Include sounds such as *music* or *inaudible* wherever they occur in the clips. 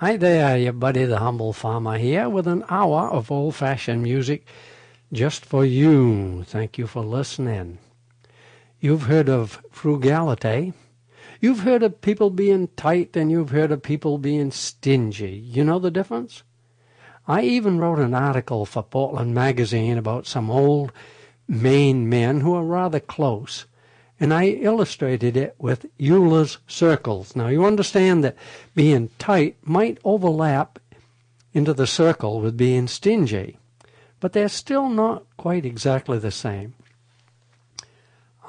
Hi there, your buddy the humble farmer here with an hour of old fashioned music just for you. Thank you for listening. You've heard of frugality. You've heard of people being tight and you've heard of people being stingy. You know the difference? I even wrote an article for Portland Magazine about some old Maine men who are rather close and I illustrated it with Euler's circles. Now, you understand that being tight might overlap into the circle with being stingy, but they're still not quite exactly the same.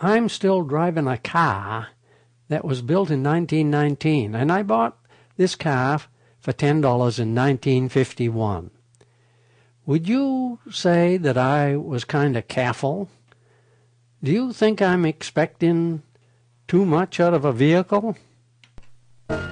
I'm still driving a car that was built in 1919, and I bought this car for $10 in 1951. Would you say that I was kind of careful? Do you think I'm expecting too much out of a vehicle? *laughs*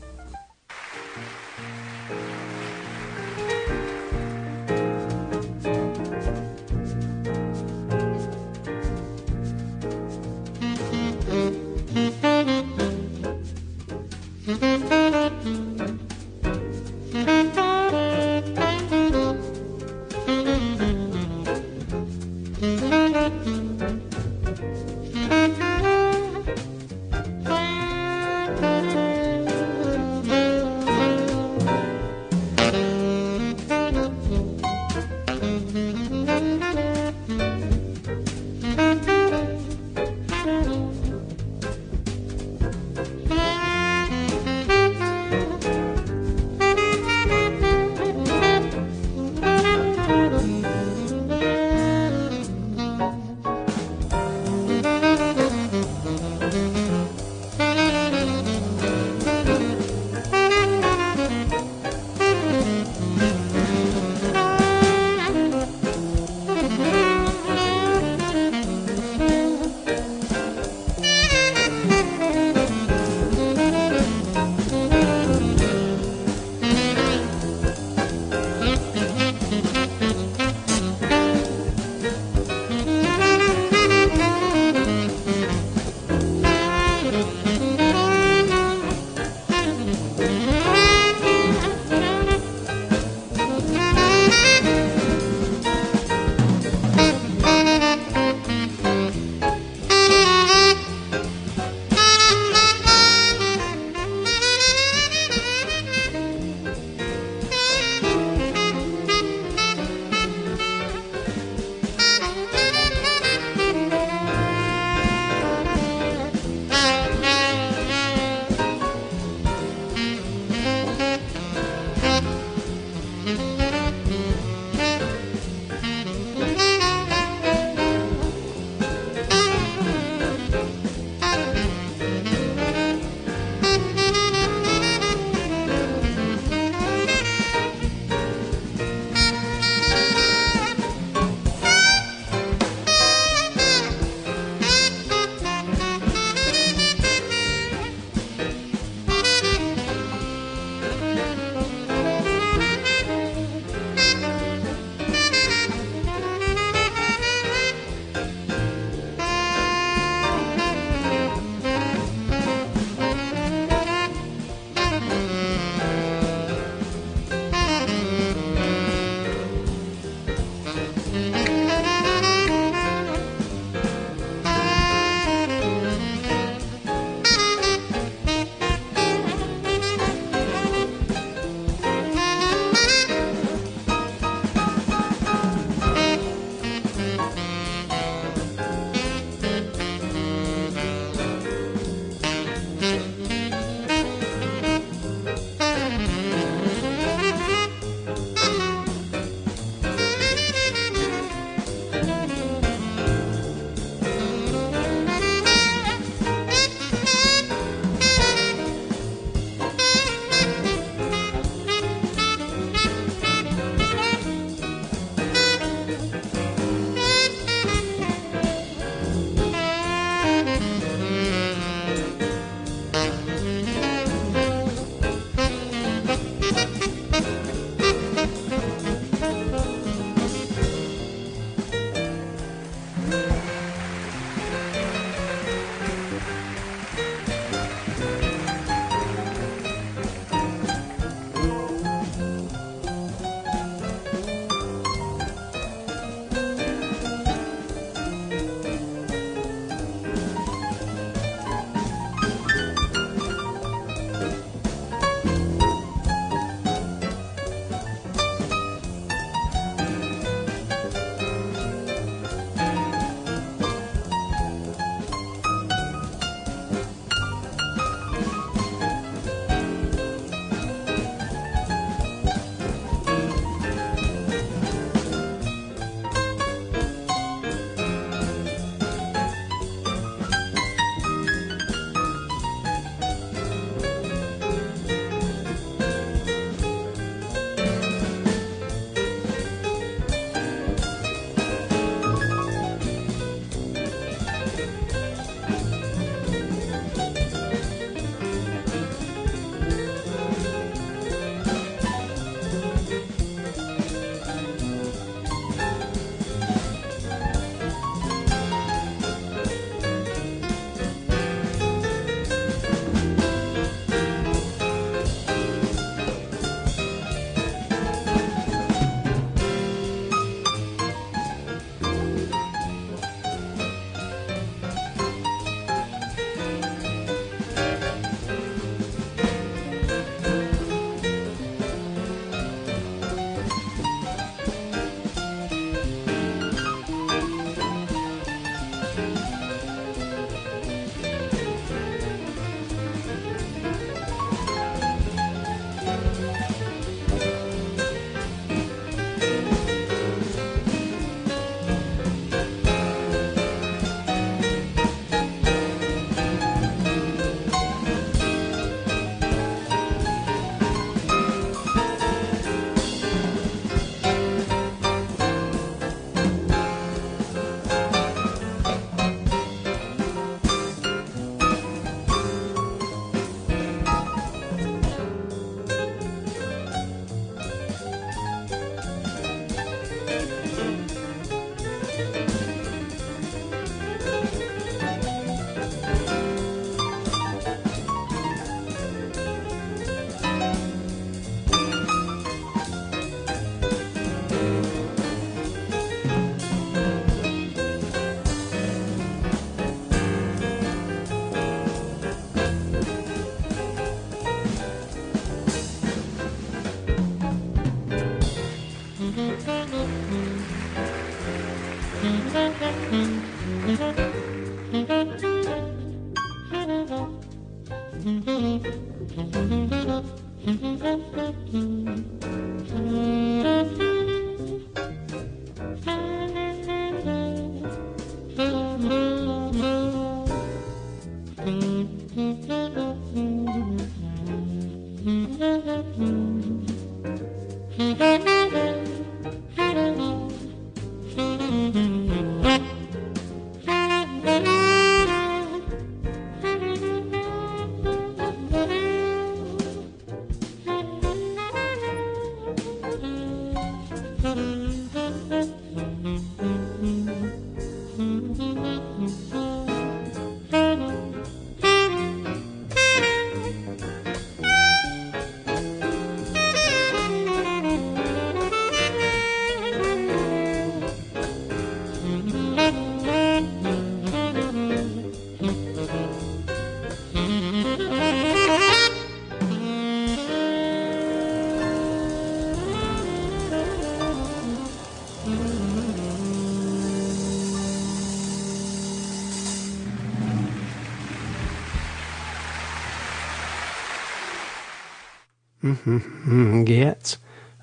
Mm-hmm, mm-hmm, mm-hmm, Getz.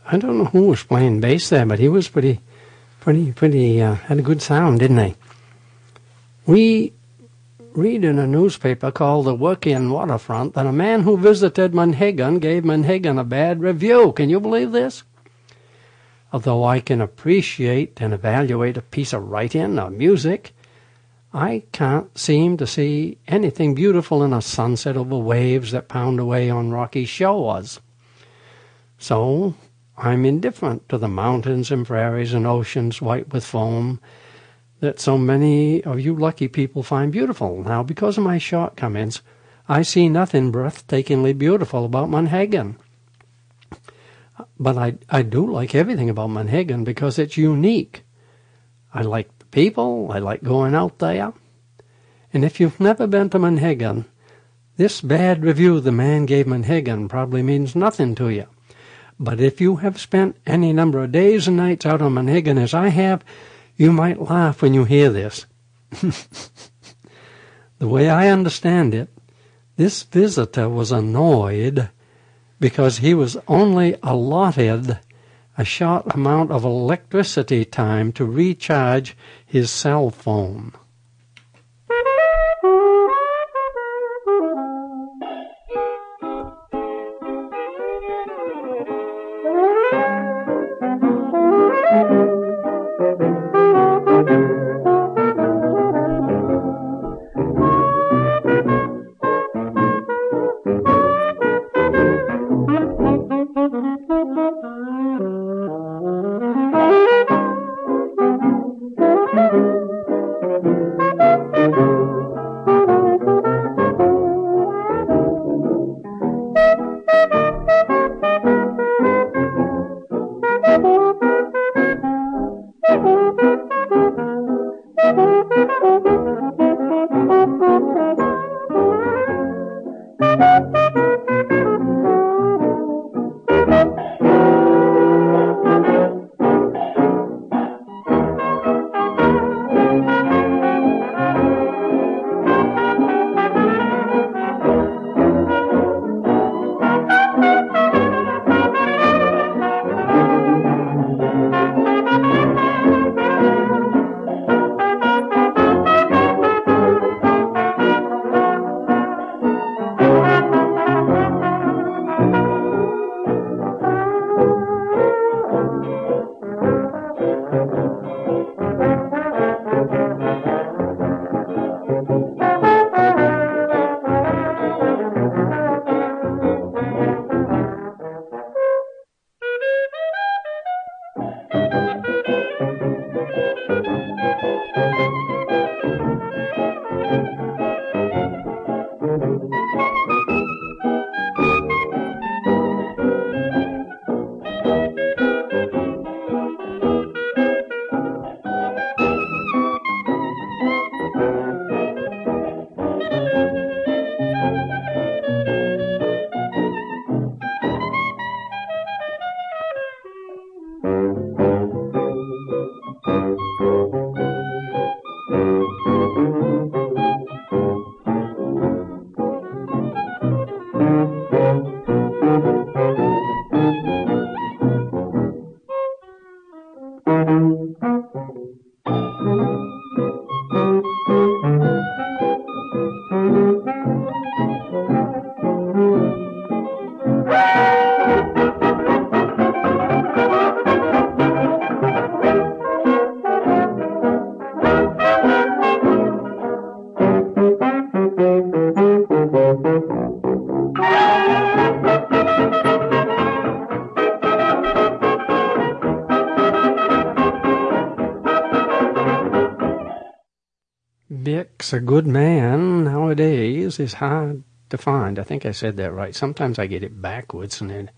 I don't know who was playing bass there, but he was pretty, pretty, pretty, uh, had a good sound, didn't he? We read in a newspaper called the Working Waterfront that a man who visited Monhegan gave Monhegan a bad review. Can you believe this? Although I can appreciate and evaluate a piece of writing or music, I can't seem to see anything beautiful in a sunset over waves that pound away on rocky shores. So I'm indifferent to the mountains and prairies and oceans white with foam that so many of you lucky people find beautiful. Now, because of my shortcomings, I see nothing breathtakingly beautiful about Monhegan. But I, I do like everything about Monhegan because it's unique. I like the people, I like going out there. And if you've never been to Monhegan, this bad review the man gave Monhegan probably means nothing to you. But if you have spent any number of days and nights out on Monhegan as I have, you might laugh when you hear this. *laughs* the way I understand it, this visitor was annoyed because he was only allotted a short amount of electricity time to recharge his cell phone. A good man nowadays is hard to find. I think I said that right. Sometimes I get it backwards, and then,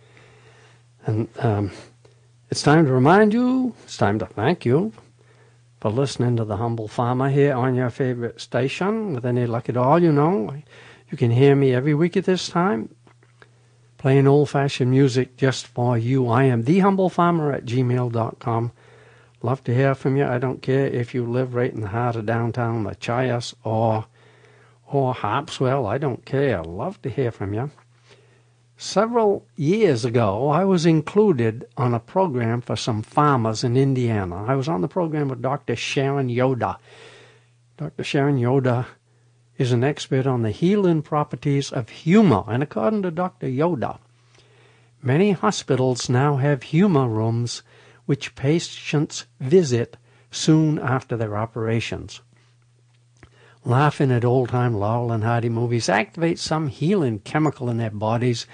and um, it's time to remind you. It's time to thank you for listening to the humble farmer here on your favorite station. With any luck at all, you know, you can hear me every week at this time, playing old-fashioned music just for you. I am the humble farmer at gmail.com. Love to hear from you. I don't care if you live right in the heart of downtown Machias or or Harpswell. I don't care. Love to hear from you. Several years ago, I was included on a program for some farmers in Indiana. I was on the program with Dr. Sharon Yoda. Dr. Sharon Yoda is an expert on the healing properties of humor, and according to Dr. Yoda, many hospitals now have humor rooms which patients visit soon after their operations. Laughing at old time Laurel and Hardy movies activates some healing chemical in their bodies,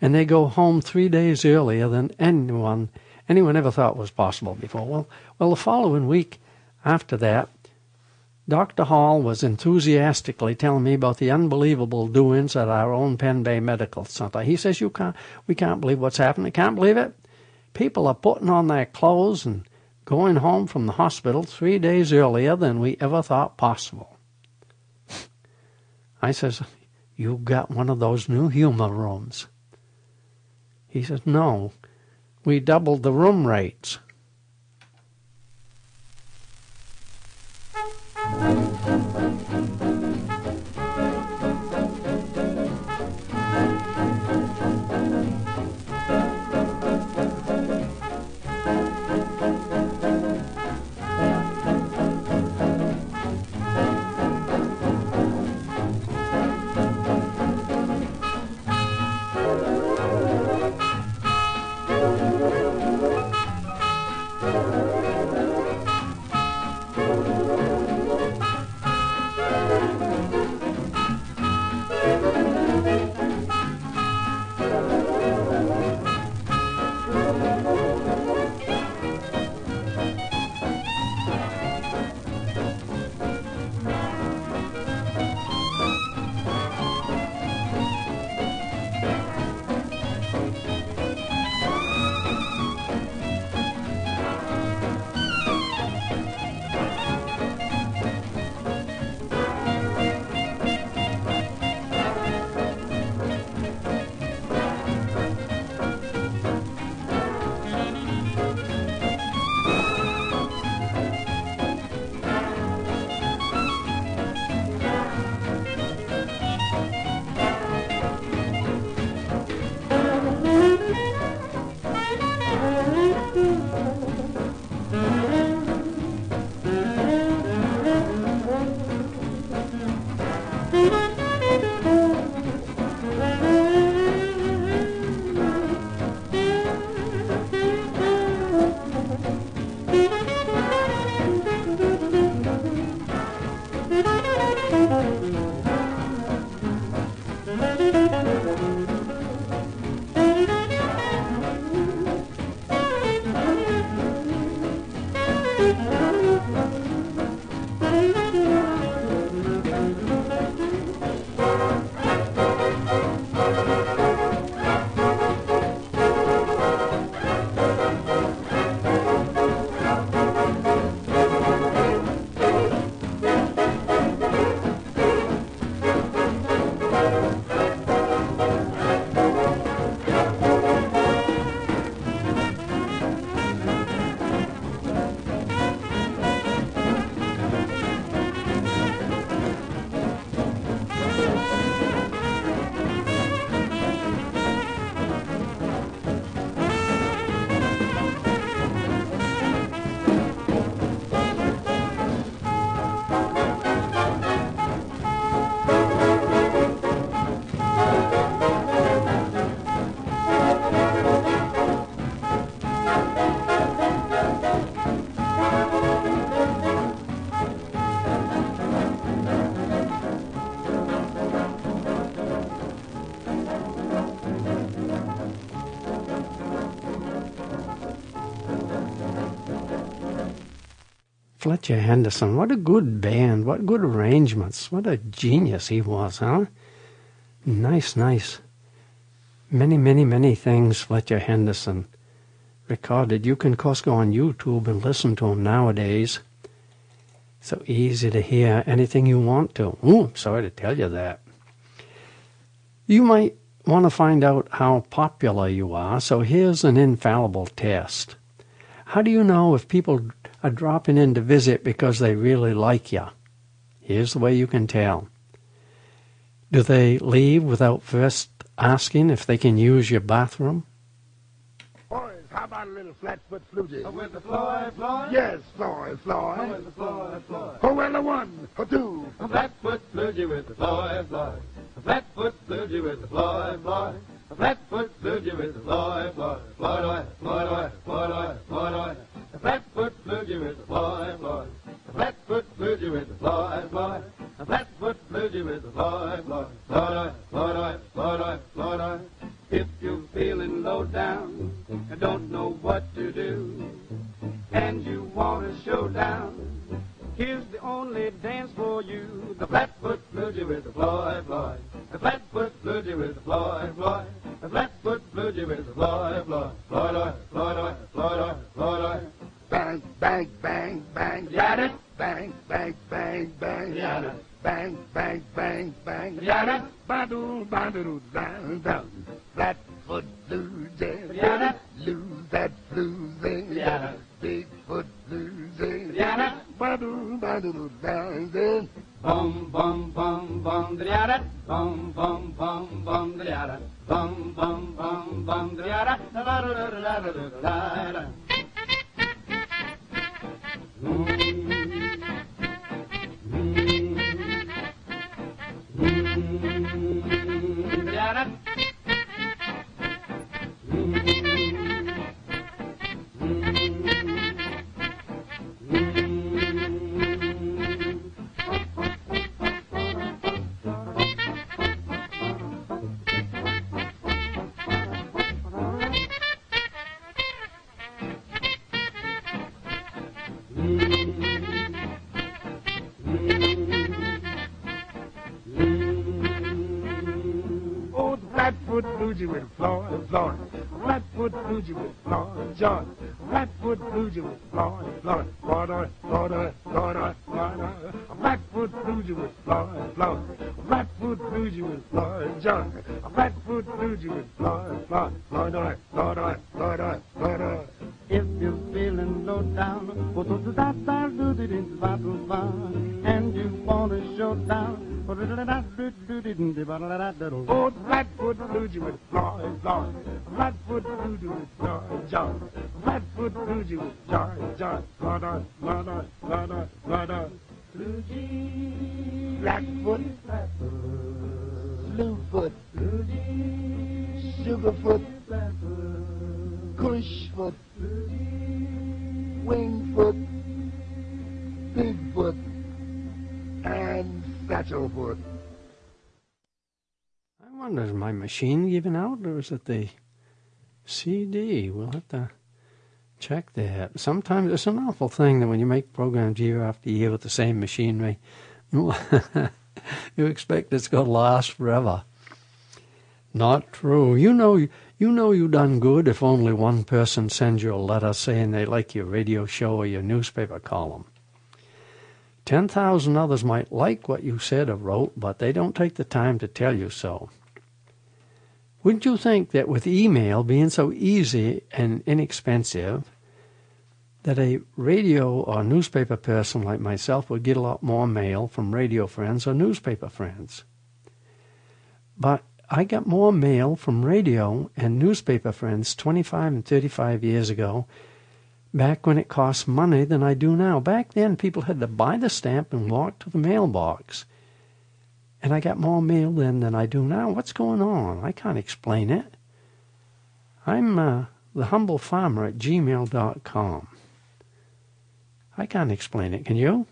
and they go home three days earlier than anyone anyone ever thought was possible before. Well, well, the following week after that, Dr. Hall was enthusiastically telling me about the unbelievable doings at our own Pen Bay Medical Center. He says, "You can't, we can't believe what's happening. Can't believe it. People are putting on their clothes and going home from the hospital three days earlier than we ever thought possible. I says, You've got one of those new humor rooms. He says, No, we doubled the room rates. Fletcher Henderson, what a good band, what good arrangements, what a genius he was, huh? Nice, nice. Many, many, many things Fletcher Henderson recorded. You can, of course, go on YouTube and listen to him nowadays. So easy to hear anything you want to. Ooh, sorry to tell you that. You might want to find out how popular you are, so here's an infallible test. How do you know if people are dropping in to visit because they really like you? Here's the way you can tell. Do they leave without first asking if they can use your bathroom? Boys, how about a little flatfoot floogie? With the Floyd, Floyd? Yes, Floyd, Floyd. With the Floyd, Floyd. Oh, well, a one, a two. A flatfoot floogie with the Floyd, Floyd. A flatfoot floogie with the Floyd, Floyd. A flatfoot floogie with the Floyd, Floyd. Floyd, oy, Floyd, oy, Floyd, oy, Floyd, oy. A flatfoot floogie with the Floyd, Floyd. A flatfoot floogie with the Floyd, Floyd. A flatfoot floogie with the Floyd, Floyd. Floyd. A Flatfoot Bluesy with Floyd, John. A Flatfoot Bluesy with Floyd, Floyd. Floyd, oy, Floyd, oy, Floyd, oy, Floyd, oy. If you're feeling low down, go to the da da do do do ba do ba, and you want to the da do do do do ba da da da do. Oh, the Flatfoot Bluesy with Floyd, Floyd. Flatfoot Bluesy with Floyd, John. Flatfoot Bluesy with John, John. Floyd, oy, Floyd, oy, Floyd, oy. Blackfoot, Bluefoot, Sugarfoot, Cushfoot, Wingfoot, Bigfoot, and Satchelfoot. I wonder, is my machine giving out or is it the CD? We'll have to check that. Sometimes it's an awful thing that when you make programs year after year with the same machinery, *laughs* you expect it's going to last forever. Not true. You know, you know you done good if only one person sends you a letter saying they like your radio show or your newspaper column. Ten thousand others might like what you said or wrote, but they don't take the time to tell you so. Wouldn't you think that with email being so easy and inexpensive, that a radio or newspaper person like myself would get a lot more mail from radio friends or newspaper friends? But I got more mail from radio and newspaper friends 25 and 35 years ago, back when it cost money, than I do now. Back then, people had to buy the stamp and walk to the mailbox. And I got more mail then than I do now. What's going on? I can't explain it. I'm uh, the humble farmer at gmail.com. I can't explain it. Can you?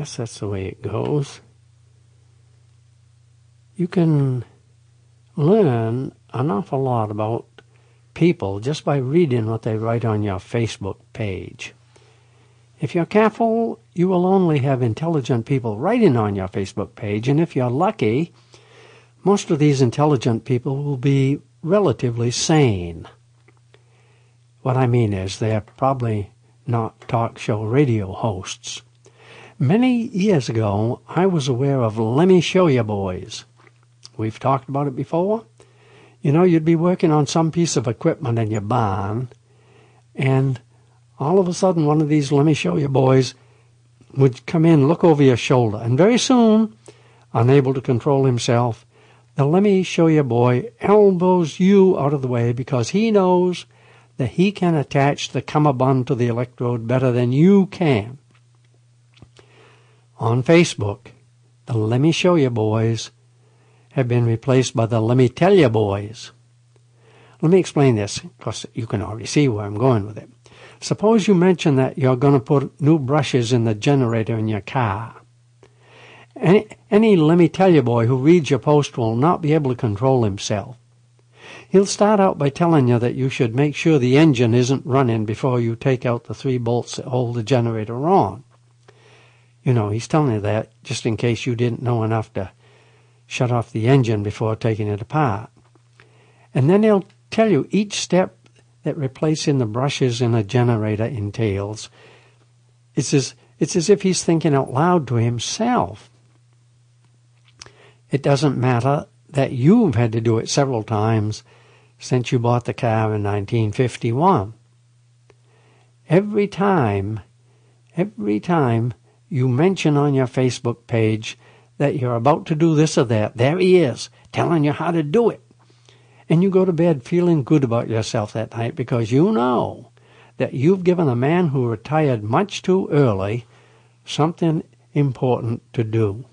Guess that's the way it goes. You can learn an awful lot about people just by reading what they write on your Facebook page. If you're careful, you will only have intelligent people writing on your Facebook page, and if you're lucky, most of these intelligent people will be relatively sane. What I mean is they're probably not talk show radio hosts. Many years ago, I was aware of Lemme Show You Boys. We've talked about it before. You know, you'd be working on some piece of equipment in your barn, and all of a sudden one of these Lemme Show You Boys would come in, look over your shoulder, and very soon, unable to control himself, the Lemme Show You boy elbows you out of the way because he knows that he can attach the cummerbund to the electrode better than you can. On Facebook, the Lemme Show You boys have been replaced by the Lemme Tell You boys. Let me explain this, because you can already see where I'm going with it. Suppose you mention that you're going to put new brushes in the generator in your car. Any, any Lemme Tell You boy who reads your post will not be able to control himself. He'll start out by telling you that you should make sure the engine isn't running before you take out the three bolts that hold the generator on. You know, he's telling you that just in case you didn't know enough to shut off the engine before taking it apart. And then he'll tell you each step that replacing the brushes in a generator entails. It's as, it's as if he's thinking out loud to himself. It doesn't matter that you've had to do it several times since you bought the car in 1951. Every time, every time you mention on your Facebook page that you're about to do this or that, there he is, telling you how to do it. And you go to bed feeling good about yourself that night because you know that you've given a man who retired much too early something important to do.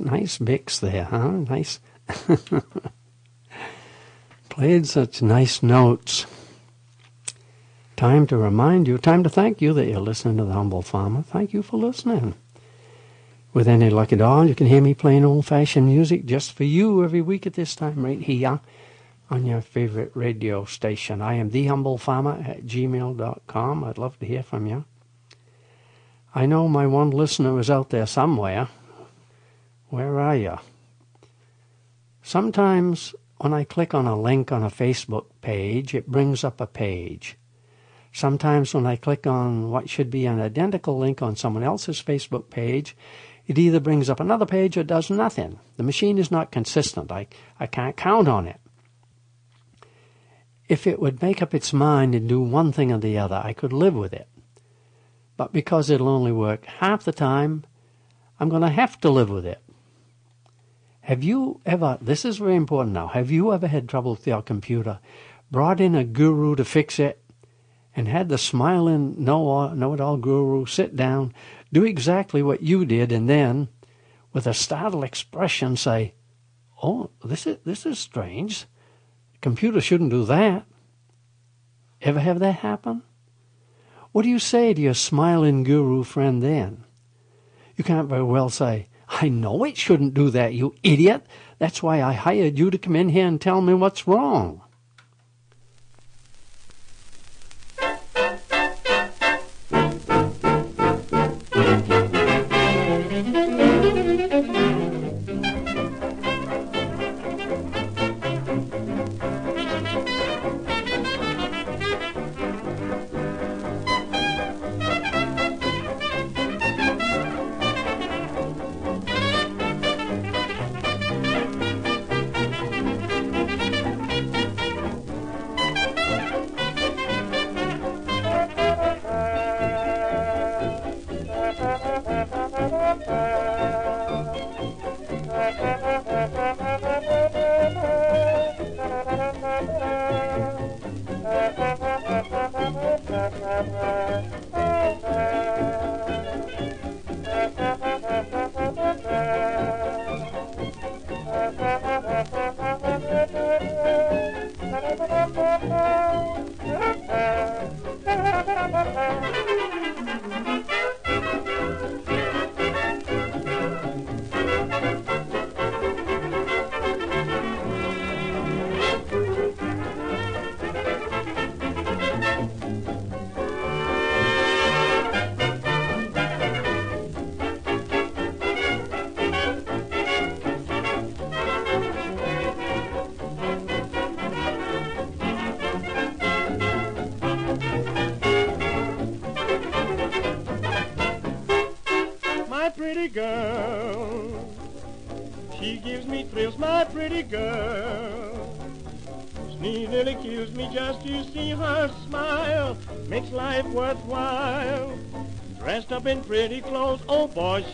Nice, nice Bix there, huh? Nice. *laughs* Played such nice notes. Time to remind you, time to thank you that you're listening to The Humble Farmer. Thank you for listening. With any luck at all, you can hear me playing old fashioned music just for you every week at this time right here on your favorite radio station. I am thehumblefarmer at gmail.com. I'd love to hear from you. I know my one listener is out there somewhere. Where are you? Sometimes when I click on a link on a Facebook page, it brings up a page. Sometimes when I click on what should be an identical link on someone else's Facebook page, it either brings up another page or does nothing. The machine is not consistent. I, I can't count on it. If it would make up its mind and do one thing or the other, I could live with it. But because it'll only work half the time, I'm going to have to live with it. Have you ever, this is very important now, have you ever had trouble with your computer, brought in a guru to fix it, and had the smiling know it all guru sit down, do exactly what you did, and then, with a startled expression, say, Oh, this is, this is strange. computer shouldn't do that. Ever have that happen? What do you say to your smiling guru friend then? You can't very well say, I know it shouldn't do that, you idiot. That's why I hired you to come in here and tell me what's wrong.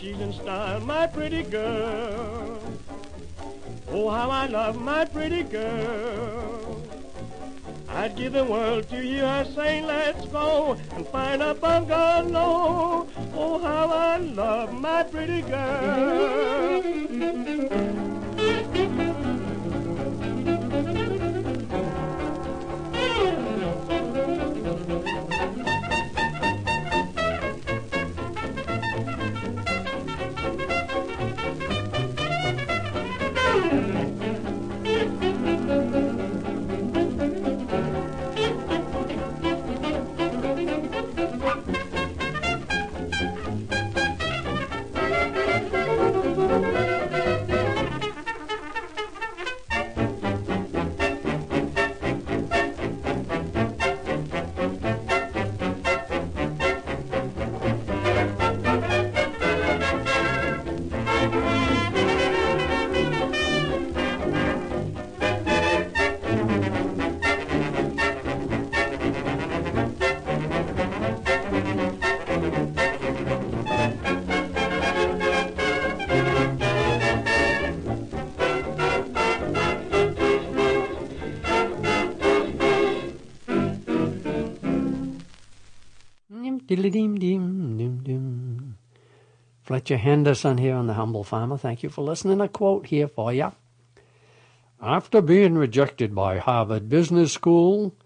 She's in style, my pretty girl. Fletcher Henderson here on The Humble Farmer. Thank you for listening. A quote here for you. After being rejected by Harvard Business School,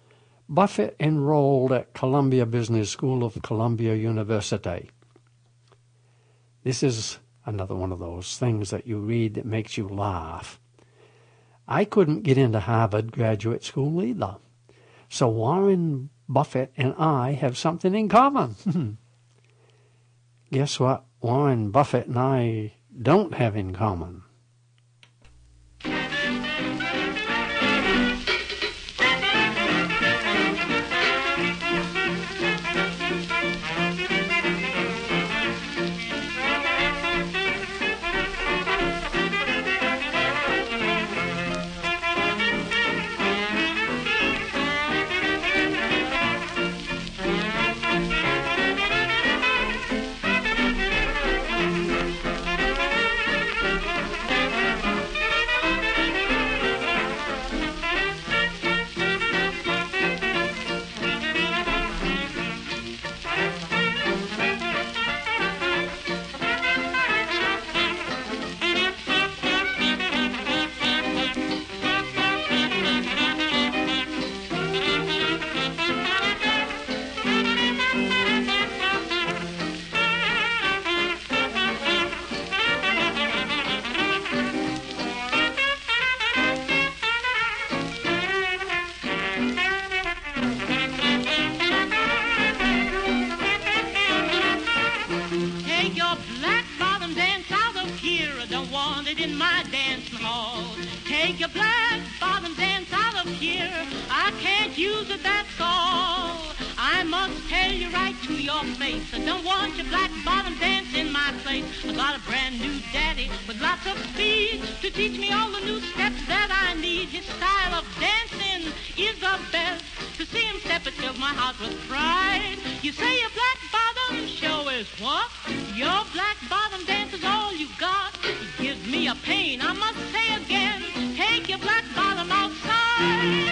Buffett enrolled at Columbia Business School of Columbia University. This is another one of those things that you read that makes you laugh. I couldn't get into Harvard graduate school either. So Warren Buffett and I have something in common. *laughs* Guess what Warren Buffett and I don't have in common? Don't your black bottom dance in my place. I got a brand new daddy with lots of speed to teach me all the new steps that I need. His style of dancing is the best. To see him step, it fills my heart with pride. You say your black bottom show is what? Your black bottom dance is all you got. It gives me a pain, I must say again. Take your black bottom outside.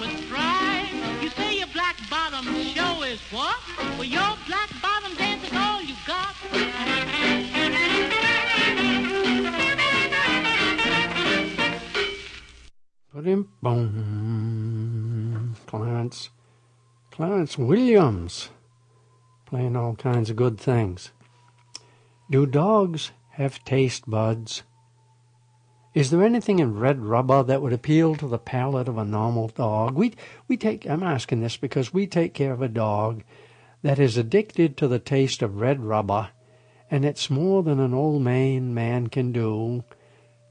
With pride. You say your black bottom show is what? Well, your black bottom dance is all you got. Boom. Clarence. Clarence Williams. Playing all kinds of good things. Do dogs have taste buds? Is there anything in red rubber that would appeal to the palate of a normal dog? We we take I'm asking this because we take care of a dog that is addicted to the taste of red rubber, and it's more than an old Maine man can do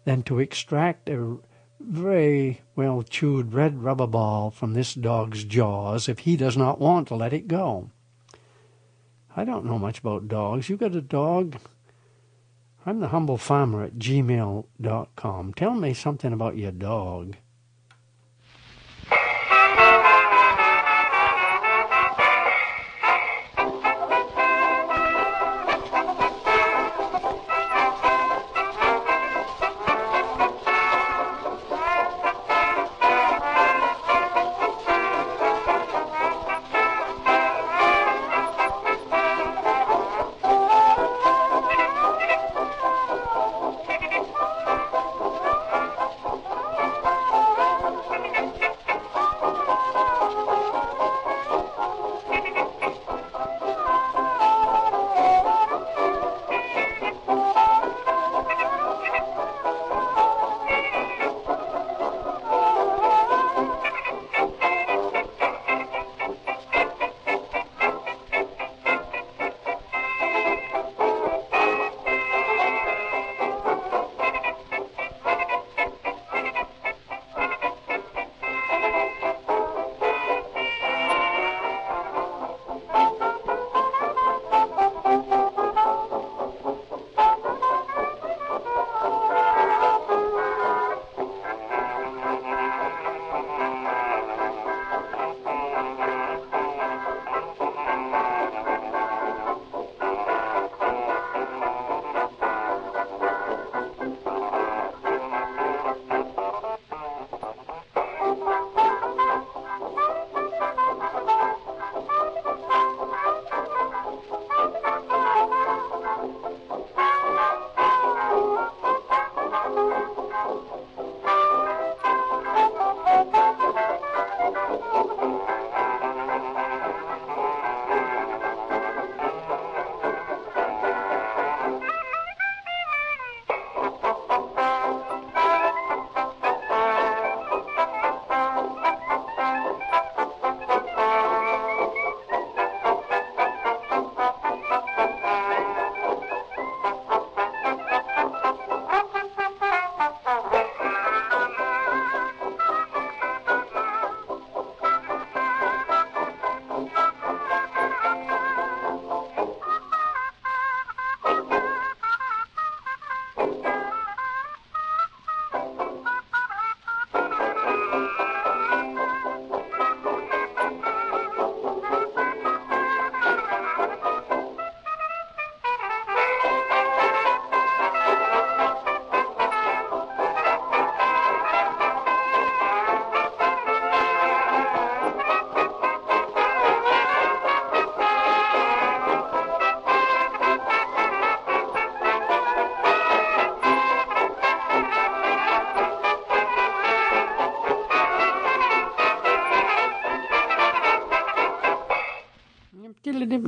than to extract a very well chewed red rubber ball from this dog's jaws if he does not want to let it go. I don't know much about dogs. You got a dog? I'm the humble farmer at gmail.com. Tell me something about your dog.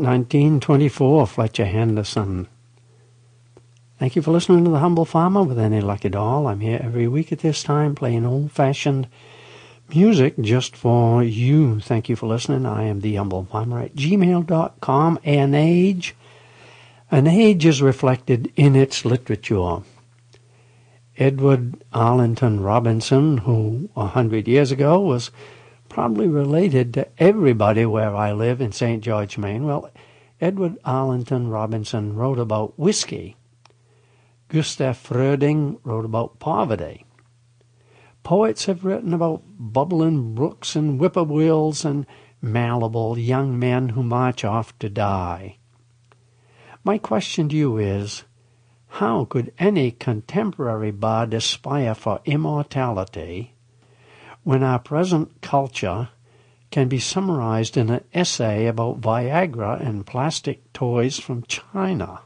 1924, Fletcher Henderson. Thank you for listening to The Humble Farmer with Any luck at all. I'm here every week at this time playing old-fashioned music just for you. Thank you for listening. I am The Humble Farmer at gmail.com. An age, an age is reflected in its literature. Edward Arlington Robinson, who a hundred years ago was probably related to everybody where I live in St. George, Maine. Well, Edward Arlington Robinson wrote about whiskey. Gustaf Fröding wrote about poverty. Poets have written about bubbling brooks and whippoorwills and malleable young men who march off to die. My question to you is, how could any contemporary bard aspire for immortality when our present culture can be summarized in an essay about Viagra and plastic toys from China?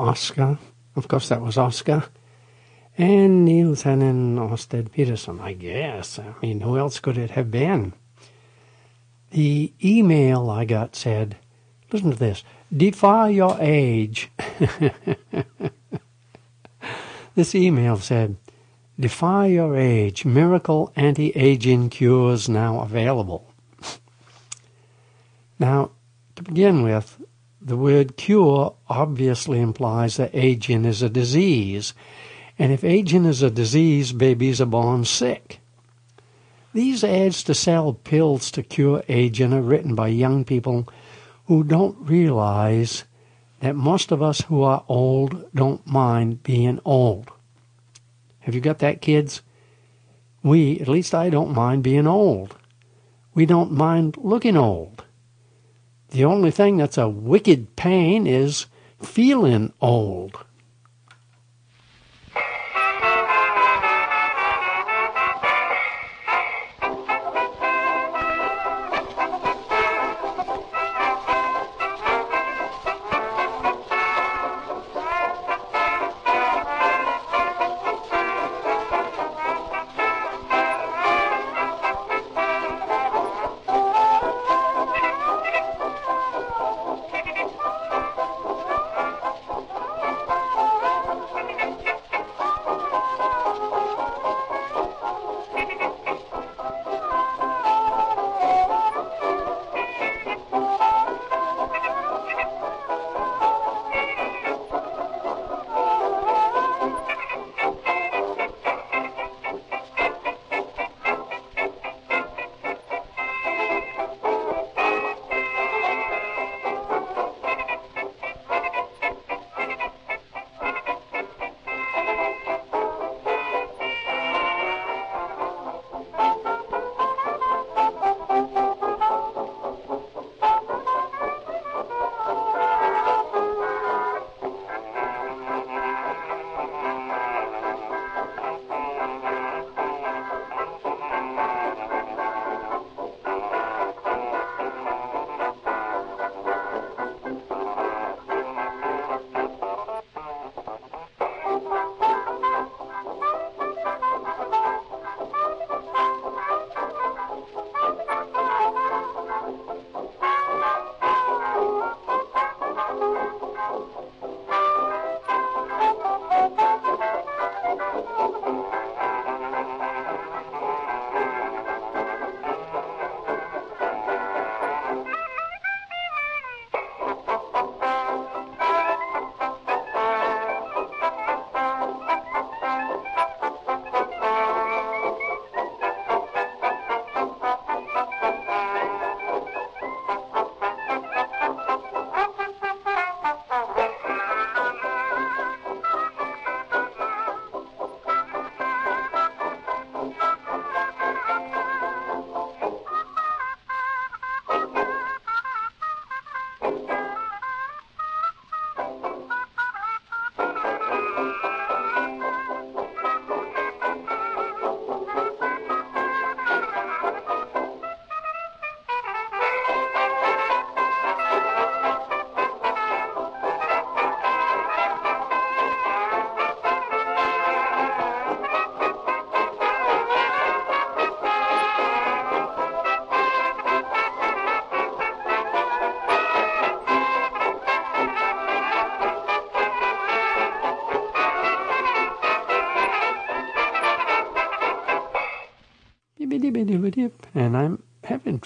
Oscar. Of course, that was Oscar. And Niels Henning Orsted Pedersen, I guess. I mean, who else could it have been? The email I got said, listen to this, defy your age. *laughs* this email said, defy your age, miracle anti-aging cures now available. *laughs* now, to begin with, the word cure obviously implies that aging is a disease. And if aging is a disease, babies are born sick. These ads to sell pills to cure aging are written by young people who don't realize that most of us who are old don't mind being old. Have you got that, kids? We, at least I don't mind being old. We don't mind looking old. The only thing that's a wicked pain is feeling old.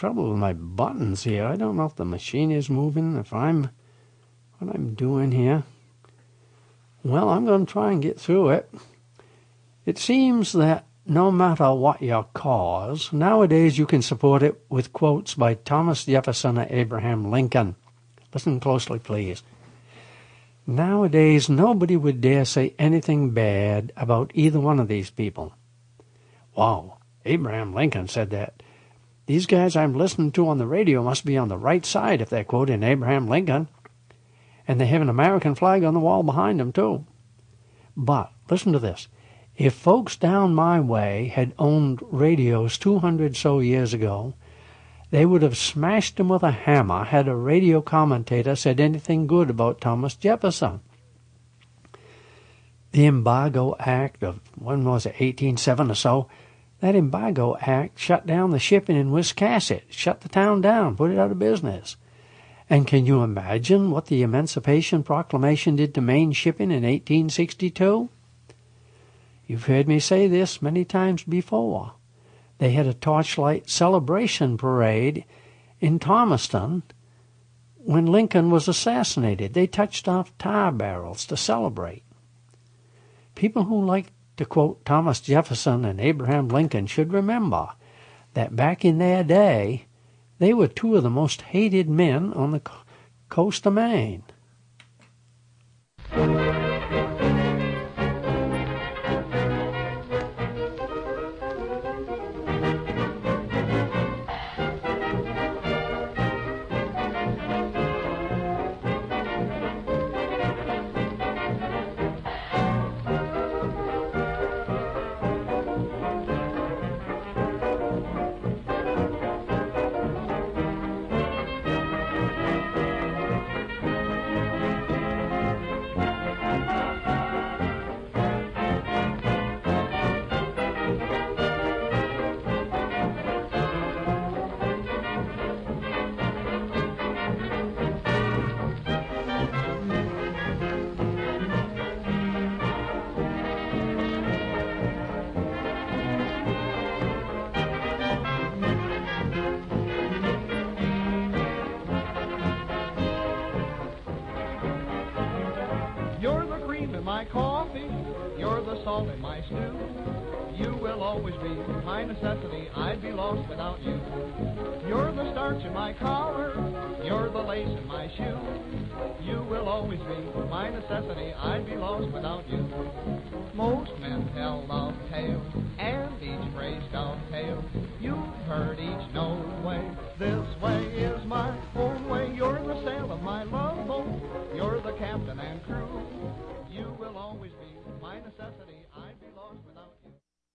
Trouble with my buttons here. I don't know if the machine is moving, if I'm what I'm doing here. Well, I'm going to try and get through it. It seems that no matter what your cause, nowadays you can support it with quotes by Thomas Jefferson or Abraham Lincoln. Listen closely, please. Nowadays, nobody would dare say anything bad about either one of these people. Wow, Abraham Lincoln said that. These guys I'm listening to on the radio must be on the right side if they're quoting Abraham Lincoln. And they have an American flag on the wall behind them, too. But, listen to this. If folks down my way had owned radios 200 so years ago, they would have smashed them with a hammer had a radio commentator said anything good about Thomas Jefferson. The Embargo Act of, when was it, 1807 or so, that Embargo Act shut down the shipping in Wiscasset, shut the town down, put it out of business. And can you imagine what the Emancipation Proclamation did to Maine shipping in 1862? You've heard me say this many times before. They had a torchlight celebration parade in Thomaston when Lincoln was assassinated. They touched off tar barrels to celebrate. People who like to quote Thomas Jefferson and Abraham Lincoln should remember that back in their day, they were two of the most hated men on the coast of Maine. Necessity, I'd be lost without you.